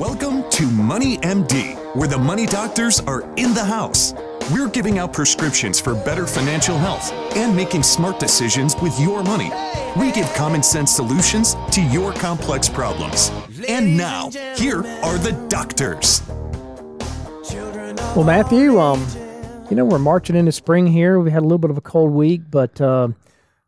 Welcome to Money MD, where the money doctors are in the house. We're giving out prescriptions for better financial health and making smart decisions with your money. We give common sense solutions to your complex problems. And now, here are the doctors. Well, Matthew, um, you know we're marching into spring here. We had a little bit of a cold week, but uh,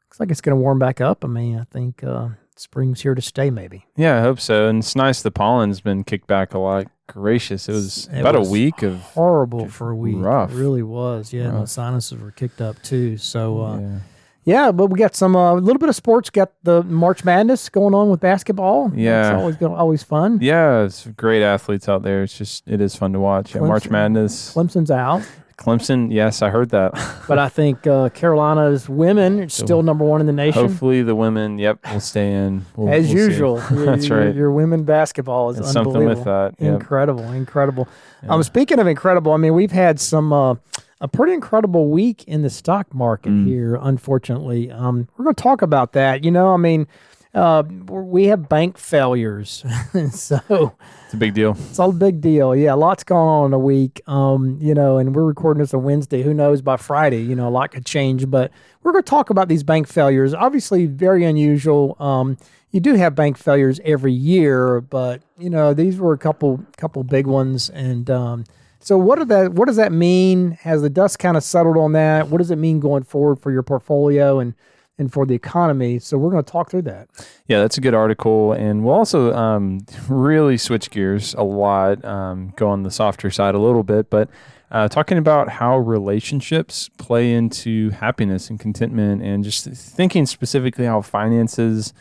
looks like it's going to warm back up. I mean, I think uh, spring's here to stay. Maybe. Yeah, I hope so. And it's nice the pollen's been kicked back a lot. Gracious, it was It about was a week of horrible for a week. rough. It really was. Yeah, my sinuses were kicked up too. So uh, yeah. yeah. but we got some a little bit of sports. Got the March Madness going on with basketball. Yeah. it's always always fun. yeah, it's great athletes out there. It's just it is fun to watch. Yeah, March Madness, Clemson's out, Clemson. Yes, I heard that. but I think uh, Carolina's women are still number one in the nation. Hopefully the women, yep, will stay in We'll- As we'll usual, Your- That's your, right. Your women basketball is something with unbelievable. that. Yep. Incredible, incredible. Um, speaking of incredible, I mean, we've had some uh, a pretty incredible week in the stock market Mm. here. Unfortunately, um, we're going to talk about that. You know, I mean, uh, we have bank failures, so It's a big deal. it's all a big deal. Yeah, lots going on in a week. Um, you know, and we're recording this on Wednesday. Who knows by Friday? You know, a lot could change. But we're going to talk about these bank failures. Obviously, very unusual. Um, you do have bank failures every year, but you know these were a couple couple big ones. And um, so, what are that? What does that mean? Has the dust kind of settled on that? What does it mean going forward for your portfolio and and for the economy? So we're going to talk through that. Yeah, that's a good article, and we'll also um, really switch gears a lot, um, go on the softer side a little bit, but uh, talking about how relationships play into happiness and contentment, and just thinking specifically how finances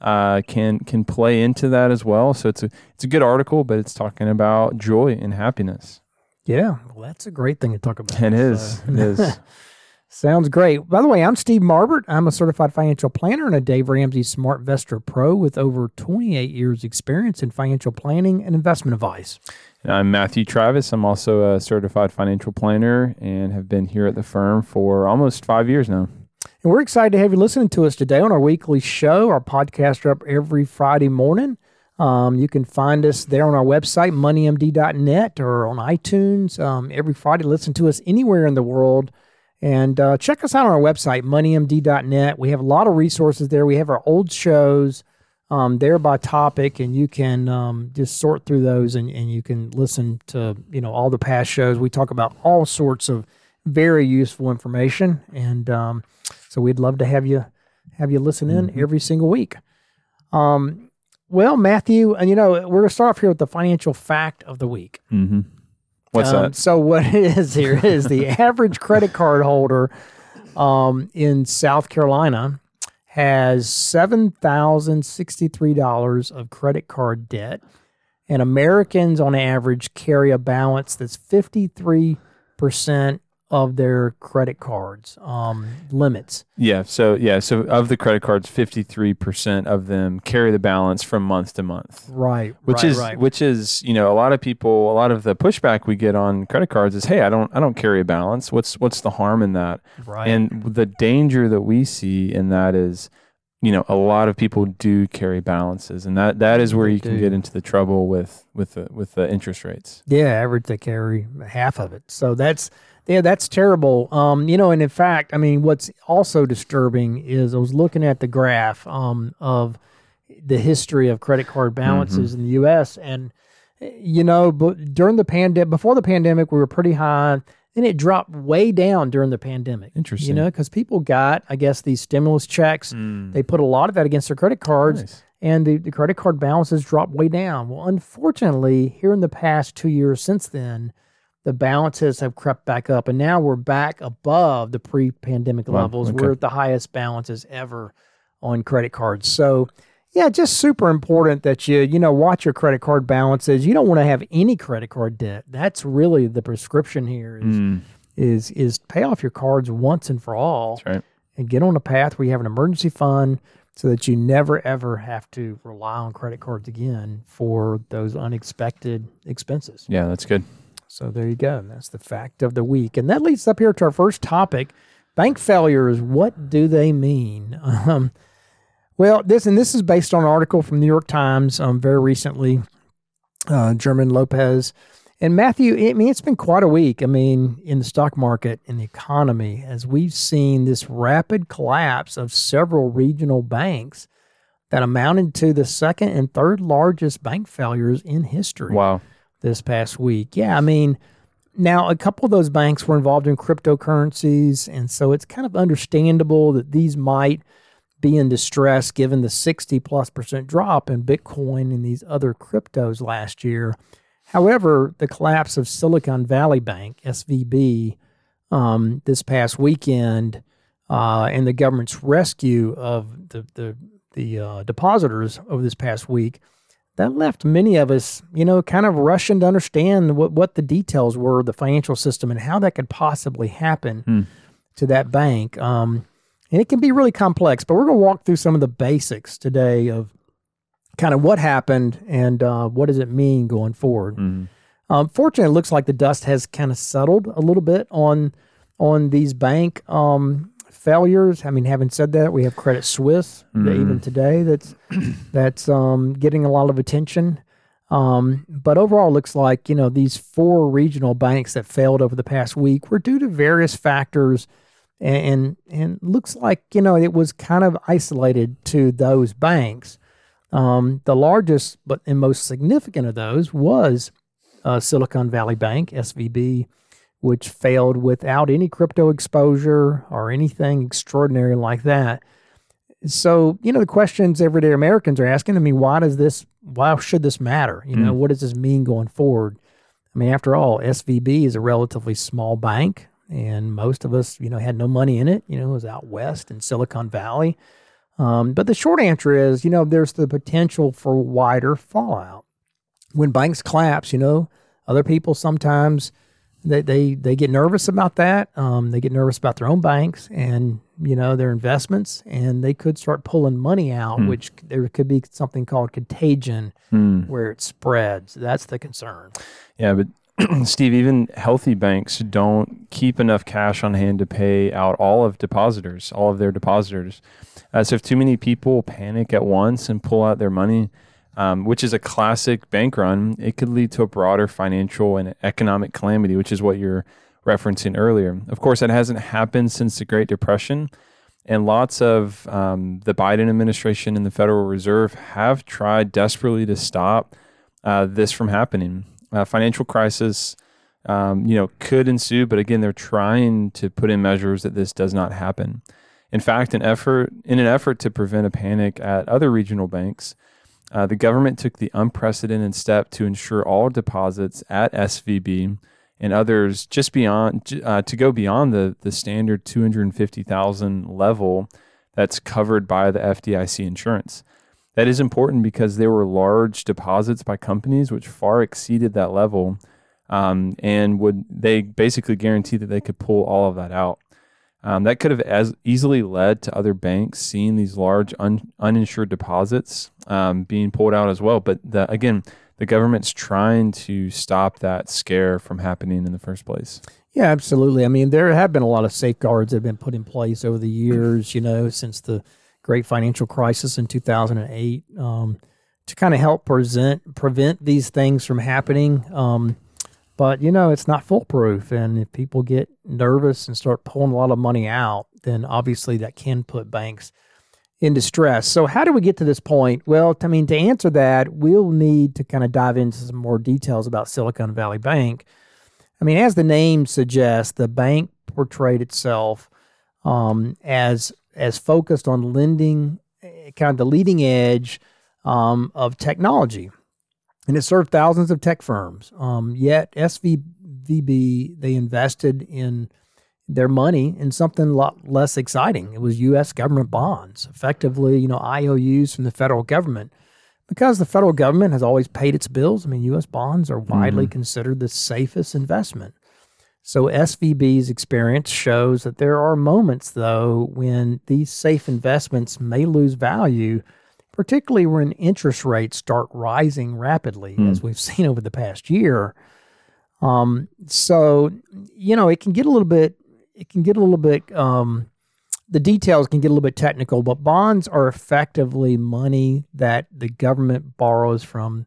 uh, can can play into that as well. So it's a it's a good article, but it's talking about joy and happiness. Yeah, well, that's a great thing to talk about. It is. It is. Sounds great. By the way, I'm Steve Marbert. I'm a certified financial planner and a Dave Ramsey Smart Investor Pro with over 28 years experience in financial planning and investment advice. And I'm Matthew Travis. I'm also a certified financial planner and have been here at the firm for almost five years now. And we're excited to have you listening to us today on our weekly show. Our podcasts are up every Friday morning. Um, you can find us there on our website, moneymd.net, or on iTunes. Um, every Friday, listen to us anywhere in the world. And uh, check us out on our website, moneymd.net. We have a lot of resources there. We have our old shows um, there by topic, and you can um, just sort through those and, and you can listen to you know all the past shows. We talk about all sorts of very useful information, and um, so we'd love to have you have you listen in every single week. Um, well, Matthew, and you know we're gonna start off here with the financial fact of the week. Mm-hmm. What's Um, that? So what it is here is the average credit card holder um, in South Carolina has seven thousand sixty-three dollars of credit card debt, and Americans on average carry a balance that's fifty-three percent of their credit cards um, limits. Yeah. So yeah. So of the credit cards, fifty three percent of them carry the balance from month to month, Right. which right, is right. which is you know a lot of people a lot of the pushback we get on credit cards is hey I don't I don't carry a balance. What's what's the harm in that? right. And the danger that we see in that is. You know, a lot of people do carry balances, and that, that is where you can get into the trouble with with the with the interest rates. Yeah, average they carry half of it. So that's yeah, that's terrible. Um, you know, and in fact, I mean, what's also disturbing is I was looking at the graph um of the history of credit card balances in the U.S. and you know, but during the pandemic, before the pandemic, we were pretty high. Then it dropped way down during the pandemic. Interesting. You know, because people got, I guess, these stimulus checks. Mm. They put a lot of that against their credit cards Nice. and the, the credit card balances dropped way down. Well, unfortunately, here in the past two years since then, the balances have crept back up, and now we're back above the pre-pandemic Wow, levels. okay. We're at the highest balances ever on credit cards. So, yeah, just super important that you you know watch your credit card balances. You don't want to have any credit card debt. That's really the prescription here. Is Mm, is is pay off your cards once and for all right. and get on a path where you have an emergency fund so that you never ever have to rely on credit cards again for those unexpected expenses. Yeah, that's good. So there you go. And That's the fact of the week. And that leads up here to our first topic bank failures. What do they mean? Um, well, this and this is based on an article from New York Times um, very recently. uh, German Lopez. And Matthew, I mean, it's been quite a week. I mean, in the stock market, in the economy, as we've seen this rapid collapse of several regional banks that amounted to the second and third largest bank failures in history. Wow. This past week. Yeah. I mean, now a couple of those banks were involved in cryptocurrencies. And so it's kind of understandable that these might be in distress given the 60 plus percent drop in Bitcoin and these other cryptos last year. However, the collapse of Silicon Valley Bank, SVB, um, this past weekend, uh, and the government's rescue of the the, the uh, depositors over this past week, that left many of us, you know, kind of rushing to understand what, what the details were of the financial system and how that could possibly happen Hmm. to that bank. Um, and it can be really complex, but we're going to walk through some of the basics today of kind of what happened and uh, what does it mean going forward. Mhm. Um, fortunately, it looks like the dust has kind of settled a little bit on on these bank um, failures. I mean, having said that, we have Credit Suisse that even today that's that's um, getting a lot of attention. Um, but overall, it looks like you know these four regional banks that failed over the past week were due to various factors, and and looks like you know it was kind of isolated to those banks. Um, the largest but and most significant of those was uh, Silicon Valley Bank (SVB), which failed without any crypto exposure or anything extraordinary like that. So, you know, the questions everyday Americans are asking, I mean, why does this, why should this matter? You know, what does this mean going forward? I mean, after all, SVB is a relatively small bank, and most of us, you know, had no money in it. You know, it was out west in Silicon Valley. Um, but the short answer is, you know, there's the potential for wider fallout. When banks collapse, you know, other people sometimes they they, they get nervous about that. Um, they get nervous about their own banks and you know their investments, and they could start pulling money out, which there could be something called contagion, where it spreads. That's the concern. Yeah, but Steve, even healthy banks don't keep enough cash on hand to pay out all of depositors, all of their depositors. Uh, so if too many people panic at once and pull out their money, um, which is a classic bank run, it could lead to a broader financial and economic calamity, which is what you're referencing earlier. Of course, that hasn't happened since the Great Depression. And lots of um, the Biden administration and the Federal Reserve have tried desperately to stop uh, this from happening. Uh, financial crisis, um, you know, could ensue, but again, they're trying to put in measures that this does not happen. In fact, an effort in an effort to prevent a panic at other regional banks, uh, the government took the unprecedented step to ensure all deposits at SVB and others just beyond uh, to go beyond the the standard two hundred fifty thousand level that's covered by the FDIC insurance. That is important because there were large deposits by companies which far exceeded that level, um, and would they basically guarantee that they could pull all of that out. Um, that could have as easily led to other banks seeing these large un, uninsured deposits um, being pulled out as well. But the, again, the government's trying to stop that scare from happening in the first place. Yeah, absolutely. I mean, there have been a lot of safeguards that have been put in place over the years, you know, since the great financial crisis in 2008 um, to kind of help present, prevent these things from happening. Um, but, you know, it's not foolproof. And if people get nervous and start pulling a lot of money out, then obviously that can put banks in distress. So, how do we get to this point? Well, I mean, to answer that, we'll need to kind of dive into some more details about Silicon Valley Bank. I mean, as the name suggests, the bank portrayed itself um, as as focused on lending, eh, kind of the leading edge um, of technology, and it served thousands of tech firms. Um, yet, SVB they invested in their money in something a lot less exciting. It was U.S. government bonds, effectively, you know, IOUs from the federal government. Because the federal government has always paid its bills, I mean, U.S. bonds are widely considered the safest investment. So SVB's experience shows that there are moments, though, when these safe investments may lose value, particularly when interest rates start rising rapidly, as we've seen over the past year. Um, so you know, it can get a little bit, it can get a little bit, um, the details can get a little bit technical, but bonds are effectively money that the government borrows from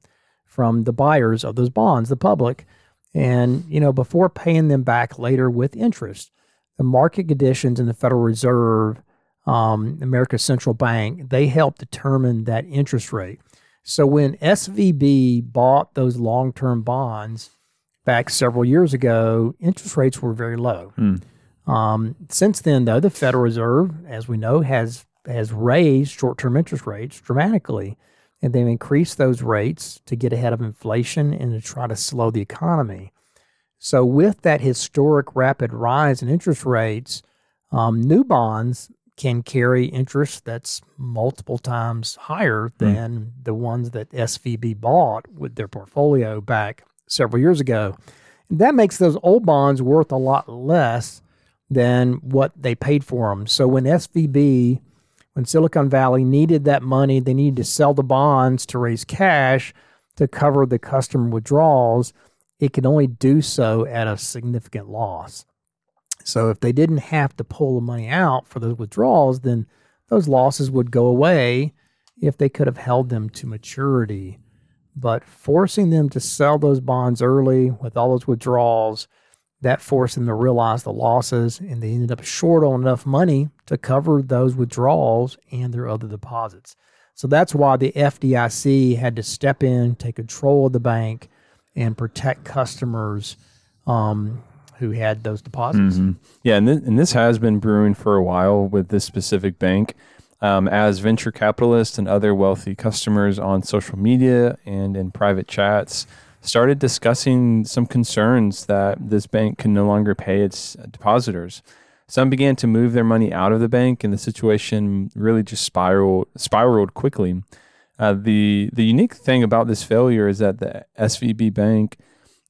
from the buyers of those bonds, the public. And, you know, before paying them back later with interest, the market conditions in the Federal Reserve, um, America's central bank, they help determine that interest rate. So when SVB bought those long term bonds back several years ago, interest rates were very low. Hmm. Um, since then, though, the Federal Reserve, as we know, has has raised short term interest rates dramatically and they've increased those rates to get ahead of inflation and to try to slow the economy. So, with that historic rapid rise in interest rates, um, new bonds can carry interest that's multiple times higher hmm. than mm. the ones that SVB bought with their portfolio back several years ago. And that makes those old bonds worth a lot less than what they paid for them. So, when SVB when Silicon Valley needed that money, they needed to sell the bonds to raise cash to cover the customer withdrawals. It could only do so at a significant loss. So if they didn't have to pull the money out for those withdrawals, then those losses would go away if they could have held them to maturity. But forcing them to sell those bonds early with all those withdrawals that forced them to realize the losses, and they ended up short on enough money to cover those withdrawals and their other deposits. So that's why the FDIC had to step in, take control of the bank, and protect customers um, who had those deposits. Mm-hmm. Yeah, and, th- and this has been brewing for a while with this specific bank. Um, as venture capitalists and other wealthy customers on social media and in private chats started discussing some concerns that this bank can no longer pay its depositors. Some began to move their money out of the bank, and the situation really just spiraled spiraled quickly. Uh, the the unique thing about this failure is that the SVB bank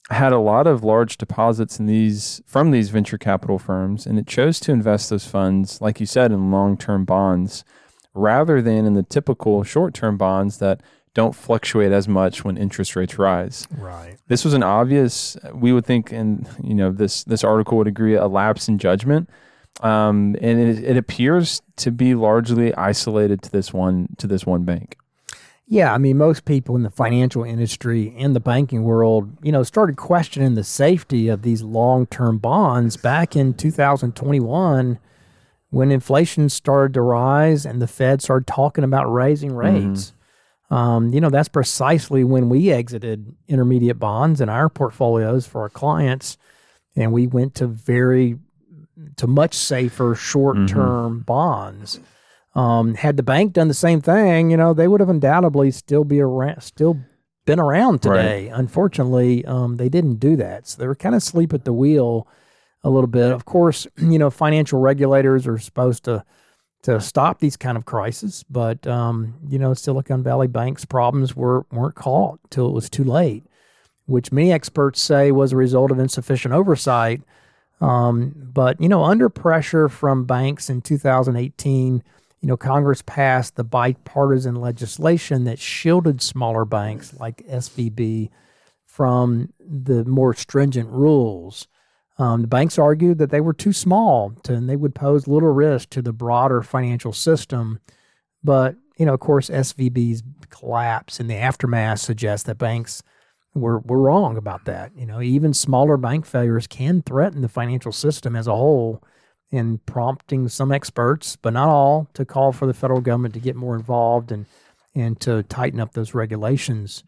had a lot of large deposits in these from these venture capital firms, and it chose to invest those funds, like you said, in long term bonds rather than in the typical short term bonds that don't fluctuate as much when interest rates rise. Right. This was an obvious, we would think, and you know, this this article would agree, a lapse in judgment, um, and it, it appears to be largely isolated to this one to this one bank. Yeah, I mean, most people in the financial industry and the banking world, you know, started questioning the safety of these long-term bonds back in 2021 when inflation started to rise and the Fed started talking about raising mm-hmm. rates. Mm-hmm. Um, you know, that's precisely when we exited intermediate bonds in our portfolios for our clients, and we went to very to much safer short term mm-hmm. bonds. Um, had the bank done the same thing, you know, they would have undoubtedly still be around, still been around today. Right. Unfortunately, um, they didn't do that, so they were kind of asleep at the wheel a little bit. Of course, you know, financial regulators are supposed to to stop these kind of crises. But um, you know, Silicon Valley Bank's problems were weren't caught till it was too late, which many experts say was a result of insufficient oversight. Um, but you know, under pressure from banks in 2018, you know, Congress passed the bipartisan legislation that shielded smaller banks like SVB from the more stringent rules. Um, the banks argued that they were too small to, and they would pose little risk to the broader financial system. But, you know, of course, SVB's collapse in the aftermath suggests that banks were, were wrong about that. You know, even smaller bank failures can threaten the financial system as a whole in prompting some experts, but not all, to call for the federal government to get more involved and, and to tighten up those regulations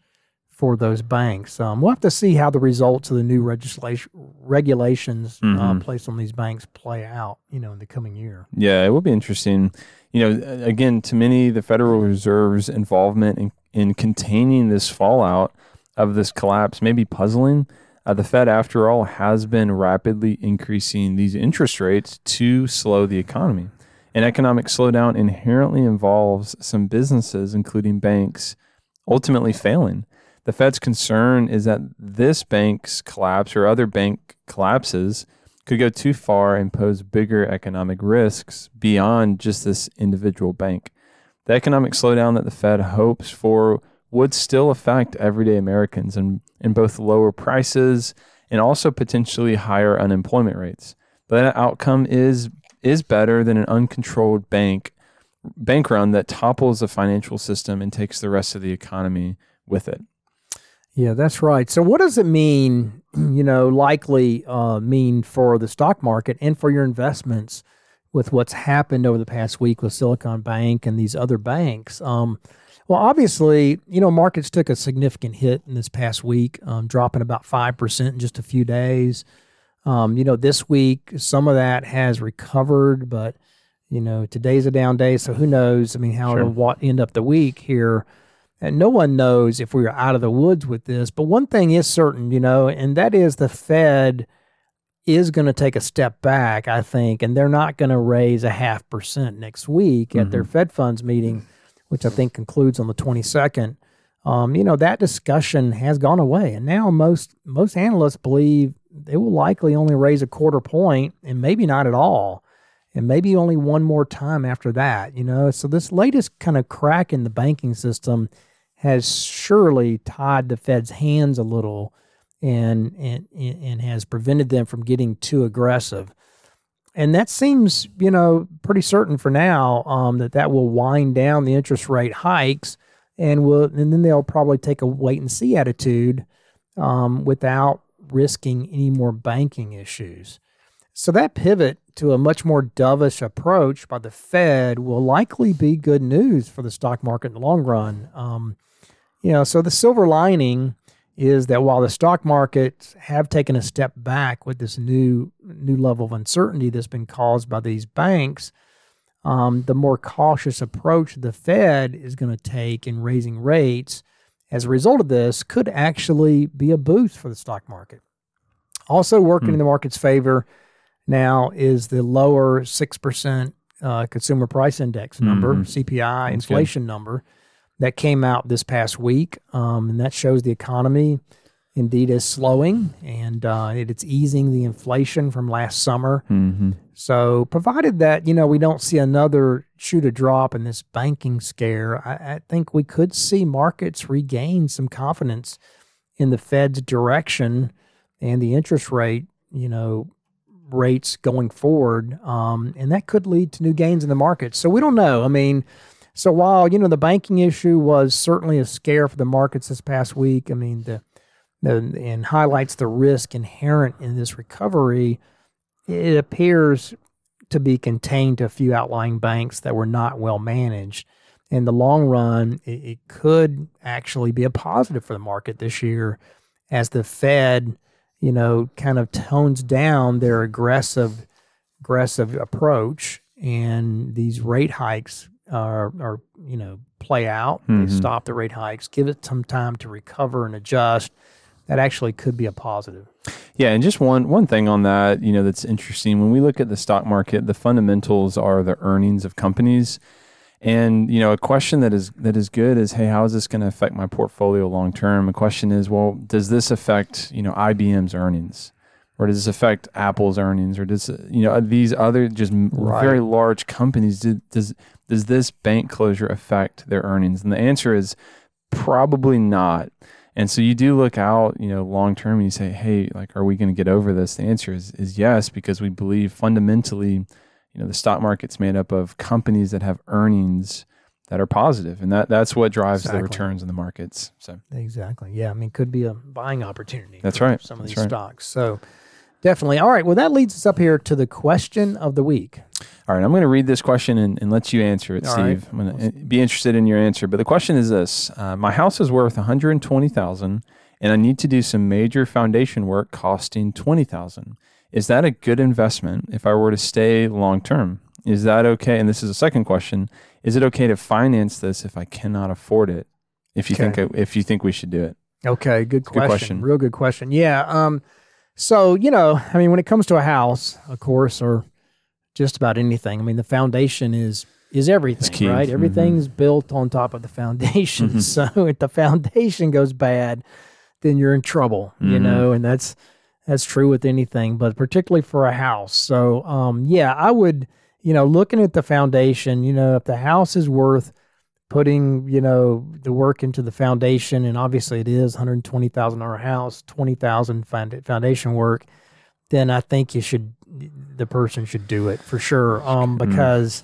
for those banks. Um, we'll have to see how the results of the new legislation regulations uh, mm-hmm. uh, placed on these banks play out. You know, in the coming year. Yeah, it will be interesting. You know, again, to many, the Federal Reserve's involvement in, in containing this fallout of this collapse may be puzzling. Uh, the Fed, after all, has been rapidly increasing these interest rates to slow the economy. An economic slowdown inherently involves some businesses, including banks, ultimately failing. The Fed's concern is that this bank's collapse or other bank collapses could go too far and pose bigger economic risks beyond just this individual bank. The economic slowdown that the Fed hopes for would still affect everyday Americans in, in both lower prices and also potentially higher unemployment rates. But that outcome is is better than an uncontrolled bank bank run that topples the financial system and takes the rest of the economy with it. Yeah, that's right. So, what does it mean, you know, likely uh, mean for the stock market and for your investments with what's happened over the past week with Silicon Bank and these other banks? Um, well, obviously, you know, markets took a significant hit in this past week, um, dropping about 5% in just a few days. Um, you know, this week, some of that has recovered, but, you know, today's a down day. So who knows? I mean, how Sure. it'll end up the week here. And no one knows if we're out of the woods with this. But one thing is certain, you know, and that is the Fed is going to take a step back, I think, and they're not going to raise a half percent next week at their Fed funds meeting, which I think concludes on the 22nd. Um, you know, that discussion has gone away. And now most most analysts believe they will likely only raise a quarter point and maybe not at all. And maybe only one more time after that, you know. So this latest kind of crack in the banking system has surely tied the Fed's hands a little and and and has prevented them from getting too aggressive. And that seems, you know, pretty certain for now um, that that will wind down the interest rate hikes, and will and then they'll probably take a wait and see attitude um, without risking any more banking issues. So that pivot to a much more dovish approach by the Fed will likely be good news for the stock market in the long run. Um, you know, so the silver lining is that while the stock markets have taken a step back with this new new level of uncertainty that's been caused by these banks, um, the more cautious approach the Fed is going to take in raising rates as a result of this could actually be a boost for the stock market. Also working in the market's favor now is the lower six percent uh, consumer price index number, CPI inflation number that came out this past week, um, and that shows the economy indeed is slowing and uh, it, it's easing the inflation from last summer. Mm-hmm. So, provided that you know we don't see another shoot a drop in this banking scare, I, I think we could see markets regain some confidence in the Fed's direction and the interest rate, you know, rates going forward, um, and that could lead to new gains in the market. So we don't know. I mean, so while you know the banking issue was certainly a scare for the markets this past week, I mean the, the and highlights the risk inherent in this recovery. It appears to be contained to a few outlying banks that were not well managed. In the long run, it, it could actually be a positive for the market this year as the Fed, you know, kind of tones down their aggressive aggressive approach and these rate hikes are, are you know play out they mm-hmm. stop the rate hikes give it some time to recover and adjust that actually could be a positive Yeah, and just one one thing on that, you know, that's interesting. When we look at the stock market, the fundamentals are the earnings of companies. And you know, a question that is that is good is, hey, how is this going to affect my portfolio long term? A question is, well, does this affect you know IBM's earnings, or does this affect Apple's earnings, or does you know these other just Right. very large companies? Do, does does this bank closure affect their earnings? And the answer is probably not. And so you do look out, you know, long term and you say, hey, like, are we going to get over this? The answer is, is yes, because we believe fundamentally, you know, the stock market's made up of companies that have earnings that are positive, and that that's what drives Exactly. the returns in the markets. So exactly yeah i mean could be a buying opportunity That's for right. some of That's these right. stocks so definitely all right well that leads us up here to the question of the week All right, I'm going to read this question and, and let you answer it, All Steve. right. I'm going to be interested in your answer. But the question is this: uh, My house is worth 120,000, and I need to do some major foundation work costing 20,000. Is that a good investment if I were to stay long term? Is that okay? And this is a second question: Is it okay to finance this if I cannot afford it? If you Okay. think if you think we should do it, Okay, good good question. question. Real good question. Yeah. Um, so you know, I mean, when it comes to a house, of course, or just about anything, I mean, the foundation is is everything, right? Mhm. Everything's built on top of the foundation. Mhm. So if the foundation goes bad, then you're in trouble, you Mhm. know, and that's that's true with anything, but particularly for a house. So, um, yeah, I would, you know, looking at the foundation, you know, if the house is worth putting, you know, the work into the foundation, and obviously it is hundred twenty thousand dollar house, twenty thousand foundation work, then I think you should, the person should do it for sure, um, because,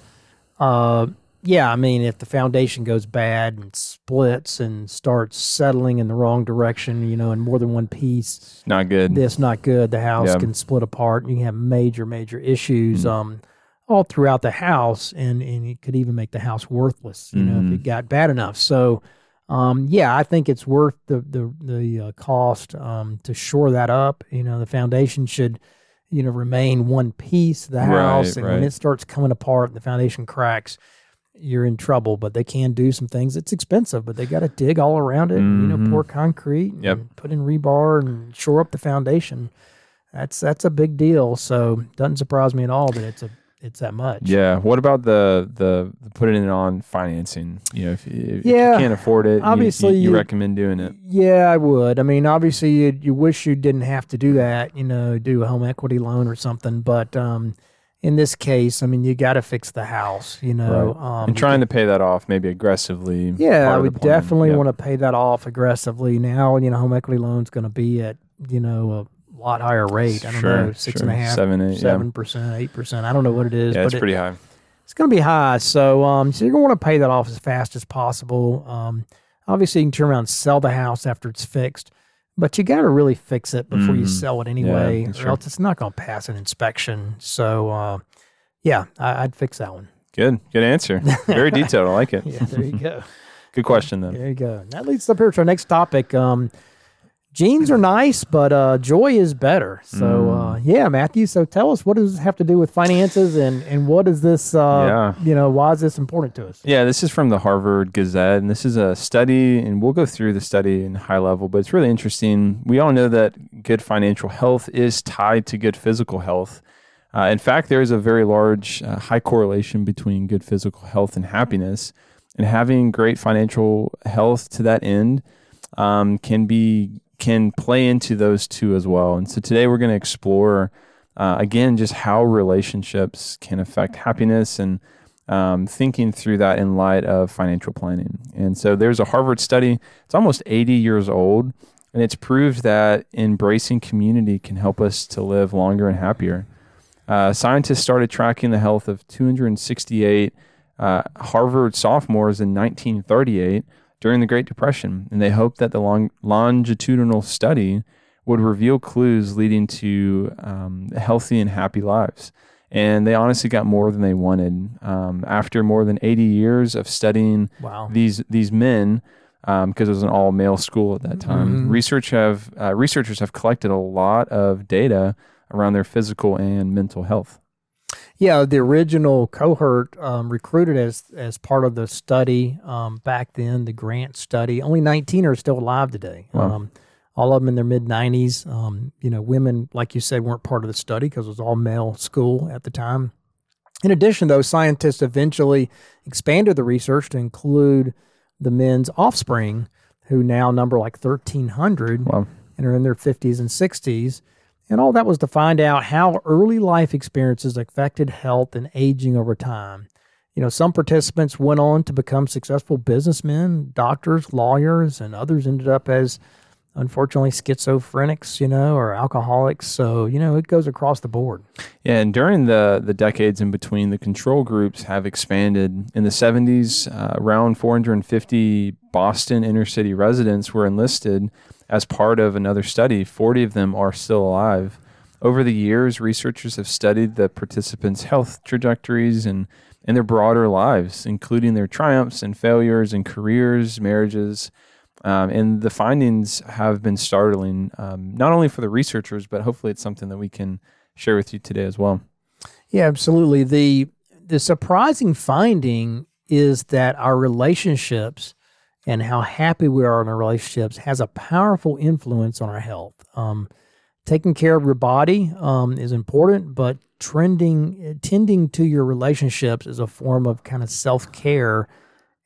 uh, yeah, I mean, if the foundation goes bad and splits and starts settling in the wrong direction, you know, in more than one piece, Not good. that's not good. The house Yeah. can split apart. You can have major, major issues Mm. um, all throughout the house, and and it could even make the house worthless. You know, if it got bad enough. So, um, yeah, I think it's worth the the the uh, cost um, to shore that up. You know, the foundation should. You know, remain one piece of the Right, house, and when it starts coming apart, and the foundation cracks, you're in trouble. But they can do some things. It's expensive, but they got to dig all around it. And, you know, Mhm. pour concrete, Yep. and put in rebar, and shore up the foundation. That's that's a big deal. So doesn't surprise me at all that it's a it's that much. Yeah. What about the the, putting it on financing? You know, if, if Yeah, you can't afford it, obviously you, you you- recommend doing it. Yeah, I would. I mean, obviously, you you wish you didn't have to do that. You know, do a home equity loan or something. But um, in this case, I mean, you got to fix the house. You know, um, and trying to pay that off maybe aggressively. Yeah, I would definitely Yep. want to pay that off aggressively now. You know, home equity loan's going to be at you know a lot higher rate. I don't Sure, know, six and a half, Seven, yeah. percent, eight percent. I don't know what it is, Yeah, but it's it- pretty high. it's going to be high. So, um, so you're going to want to pay that off as fast as possible. Um, obviously, you can turn around and sell the house after it's fixed, but you got to really fix it before you Mhm. sell it anyway, that's or else it's not going to pass an inspection. So, uh, yeah, I, I'd fix that one. Good. Good answer. Very detailed. I like it. Yeah, there you go. Good question then. There you go. That leads up here to our next topic. Um, genes are nice, but uh, joy is better. So uh, yeah, Matthew. So tell us what does this have to do with finances, and and what is this? Uh, Yeah. You know, why is this important to us? Yeah, this is from the Harvard Gazette, and this is a study, and we'll go through the study in high level, but it's really interesting. We all know that good financial health is tied to good physical health. Uh, in fact, there is a very large, uh, high correlation between good physical health and happiness, and having great financial health to that end um, can be can play into those two as well. And so today we're going to explore uh, again just how relationships can affect happiness and um, thinking through that in light of financial planning. And so there's a Harvard study, it's almost 80 years old, and it's proved that embracing community can help us to live longer and happier. Uh, scientists started tracking the health of 268 uh, Harvard sophomores in 1938 during the Great Depression, and they hoped that the long, longitudinal study would reveal clues leading to um, healthy and happy lives and they honestly got more than they wanted. Um, after more than 80 years of studying Wow. these these men, because it was an all male school at that time, Mhm. research have uh, researchers have collected a lot of data around their physical and mental health. Yeah, the original cohort um, recruited as as part of the study um, back then, the Grant study. Only 19 are still alive today. Wow. Um, all of them in their mid 90s. Um, you know, women, like you said, weren't part of the study because it was all male school at the time. In addition, though, scientists eventually expanded the research to include the men's offspring, who now number like 1,300 Wow. and are in their 50s and 60s. And all that was to find out how early life experiences affected health and aging over time. You know, some participants went on to become successful businessmen, doctors, lawyers, and others ended up as unfortunately schizophrenics, you know, or alcoholics. So, you know, it goes across the board. Yeah, and during the, the decades in between, the control groups have expanded. In the 70s, uh, around 450 Boston inner city residents were enlisted as part of another study. 40 of them are still alive. Over the years, researchers have studied the participants' health trajectories and, and their broader lives, including their triumphs and failures and careers, marriages. Um, and the findings have been startling, um, not only for the researchers, but hopefully it's something that we can share with you today as well. Yeah, absolutely. The the surprising finding is that our relationships and how happy we are in our relationships has a powerful influence on our health. Um, taking care of your body um, is important, but trending tending to your relationships is a form of kind of self care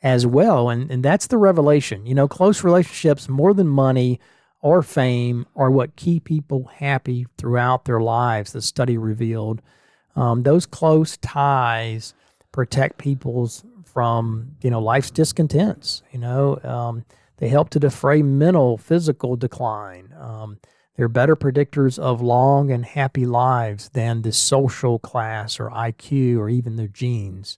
as well, and and that's the revelation. You know, close relationships more than money or fame are what keep people happy throughout their lives. The study revealed um, those close ties protect people's from you know life's discontents. You know, um, they help to defray mental, physical decline. Um, they're better predictors of long and happy lives than the social class or IQ or even their genes.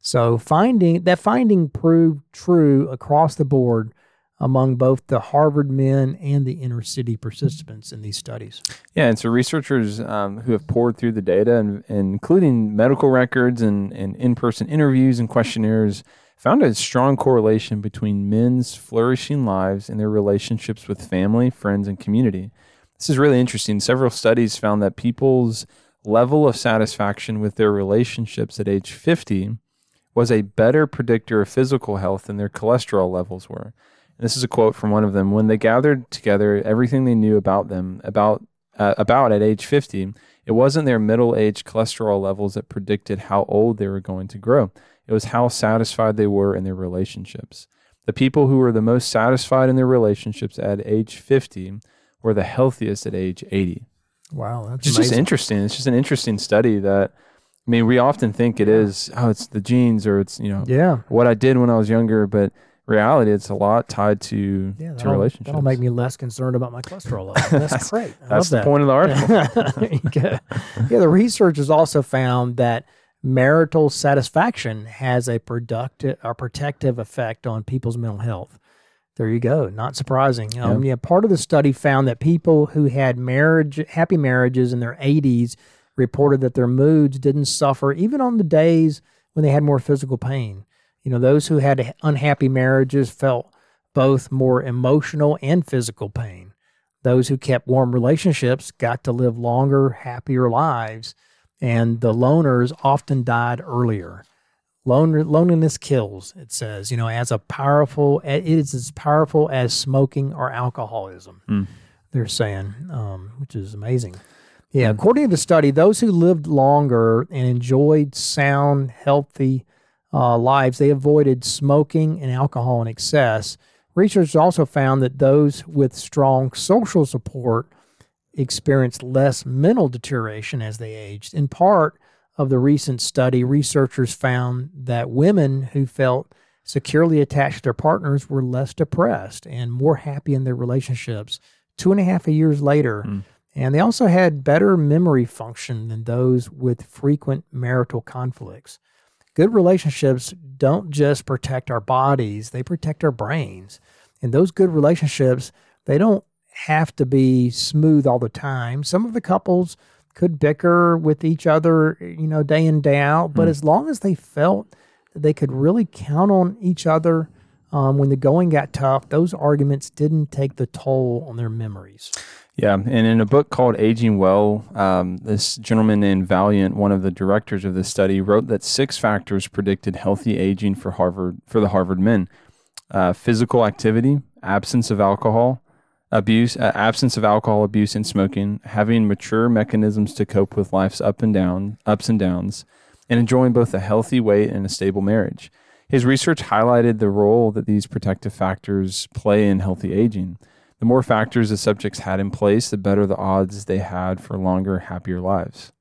So finding that finding proved true across the board among both the Harvard men and the inner city participants in these studies. Yeah, and so researchers um, who have poured through the data, and, and including medical records and, and in person interviews and questionnaires, found a strong correlation between men's flourishing lives and their relationships with family, friends, and community. This is really interesting. Several studies found that people's level of satisfaction with their relationships at age 50 was a better predictor of physical health than their cholesterol levels were. And this is a quote from one of them. When they gathered together everything they knew about them, about uh, about at age 50, it wasn't their middle age cholesterol levels that predicted how old they were going to grow. It was how satisfied they were in their relationships. The people who were the most satisfied in their relationships at age 50 were the healthiest at age 80. Wow, that's It's just interesting. It's just an interesting study that I mean, we often think it is oh, it's the genes or it's, you know, yeah. what I did when I was younger, but reality it's a lot tied to Yeah, to relationships. that'll make me less concerned about my cholesterol level. That's great. I That's the that. point of the article. There you go. yeah, the research has also found that marital satisfaction has a productive or protective effect on people's mental health. There you go. Not surprising. Um, yeah. part of the study found that people who had marriage, happy marriages in their 80s, reported that their moods didn't suffer even on the days when they had more physical pain. You know, those who had unhappy marriages felt both more emotional and physical pain. Those who kept warm relationships got to live longer, happier lives, and the loners often died earlier. Lone, loneliness kills, it says, you know, as a powerful, it is as powerful as smoking or alcoholism, Mm. they're saying, um, which is amazing. Yeah, according to the study, those who lived longer and enjoyed sound, healthy uh, lives, they avoided smoking and alcohol in excess. Research also found that those with strong social support experienced less mental deterioration as they aged. In part of the recent study, researchers found that women who felt securely attached to their partners were less depressed and more happy in their relationships two and a half years later. And they also had better memory function than those with frequent marital conflicts. Good relationships don't just protect our bodies, they protect our brains. And those good relationships, they don't have to be smooth all the time. Some of the couples could bicker with each other, you know, day in, day out, but as long as they felt that they could really count on each other um, when the going got tough, those arguments didn't take the toll on their memories. Yeah, and in a book called Aging Well, um, this gentleman named Vaillant, one of the directors of this study, wrote that six factors predicted healthy aging for Harvard for the Harvard men: uh, physical activity, absence of alcohol abuse, uh, absence of alcohol abuse and smoking, having mature mechanisms to cope with life's up and down, ups and downs, and enjoying both a healthy weight and a stable marriage. His research highlighted the role that these protective factors play in healthy aging. The more factors the subjects had in place, the better the odds they had for longer, happier lives.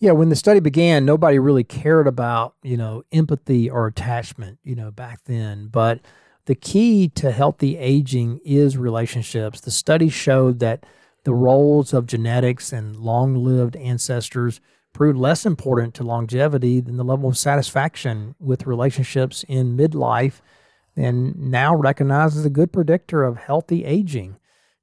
Yeah, when the study began, nobody really cared about, you know, empathy or attachment, you know, back then. But the key to healthy aging is relationships. The study showed that the roles of genetics and long lived ancestors proved less important to longevity than the level of satisfaction with relationships in midlife, and now recognized as a good predictor of healthy aging.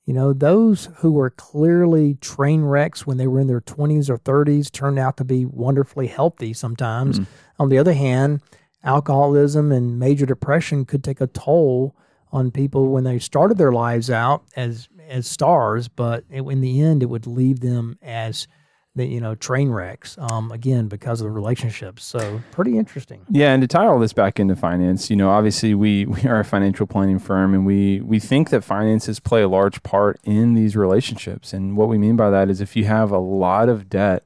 You know, those who were clearly train wrecks when they were in their 20s or 30s turned out to be wonderfully healthy sometimes. Hmm. On the other hand, alcoholism and major depression could take a toll on people when they started their lives out as as stars, but it, in the end, it would leave them as the you know train wrecks. Um, again, because of the relationships. So pretty interesting. Yeah, and to tie all this back into finance, you know, obviously we we are a financial planning firm, and we we think that finances play a large part in these relationships. And what we mean by that is if you have a lot of debt,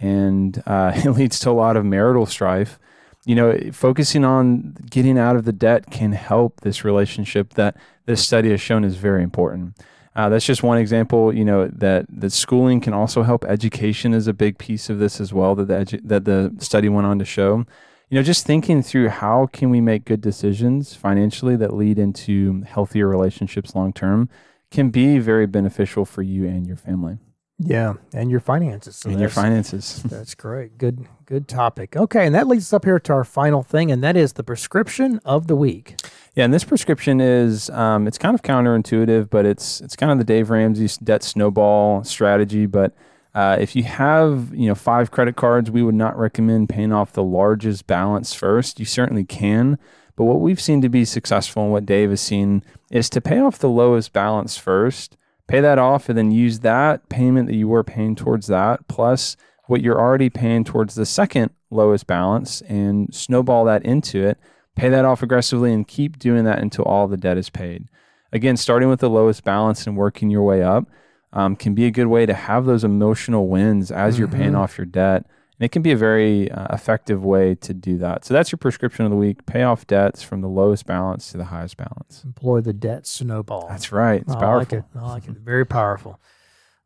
and uh, it leads to a lot of marital strife. You know, focusing on getting out of the debt can help this relationship that this study has shown is very important. Uh, that's just one example. You know that that schooling can also help. Education is a big piece of this as well. That the edu- that the study went on to show. You know, just thinking through how can we make good decisions financially that lead into healthier relationships long term can be very beneficial for you and your family. Yeah, and your finances. So in your finances. That's great. Good, good topic. Okay, and that leads us up here to our final thing, and that is the prescription of the week. Yeah, and this prescription is um, it's kind of counterintuitive, but it's it's kind of the Dave Ramsey debt snowball strategy. But uh, if you have you know five credit cards, we would not recommend paying off the largest balance first. You certainly can, but what we've seen to be successful and what Dave has seen is to pay off the lowest balance first, pay that off, and then use that payment that you were paying towards that plus what you're already paying towards the second lowest balance and snowball that into it pay that off aggressively and keep doing that until all the debt is paid. Again, starting with the lowest balance and working your way up um, can be a good way to have those emotional wins as you're paying off your debt. And it can be a very uh, effective way to do that. So that's your prescription of the week pay off debts from the lowest balance to the highest balance. Employ the debt snowball. That's right. It's I powerful. like it. I like it. Very powerful.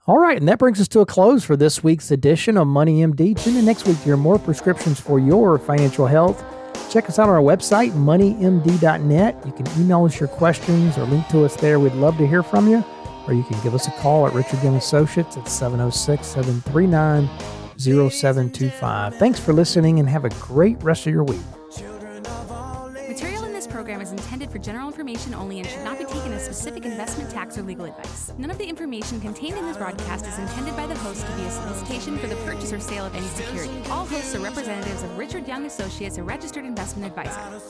All right, and that brings us to a close for this week's edition of Money MD. Tune in next week to hear more prescriptions for your financial health. Check us out on our website, moneymd.net. You can email us your questions or link to us there. We'd love to hear from you. Or you can give us a call at Richard Young Associates at 706 739 0725. Thanks for listening and have a great rest of your week. Material in this program is intended for general information only and should not be taken as specific investment, tax, or legal advice. None of the information contained in this broadcast is intended by the host to be a solicitation for the purchase or sale of any security. All hosts are representatives of Richard Young Associates, a registered investment advisor.